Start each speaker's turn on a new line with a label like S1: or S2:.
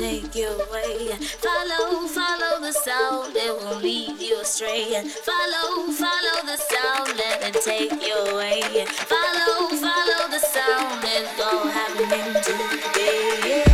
S1: Take you away. Follow, follow the sound, it won't lead you astray. Follow, follow the sound, let it take you away. Follow, follow the sound, it's all happening today.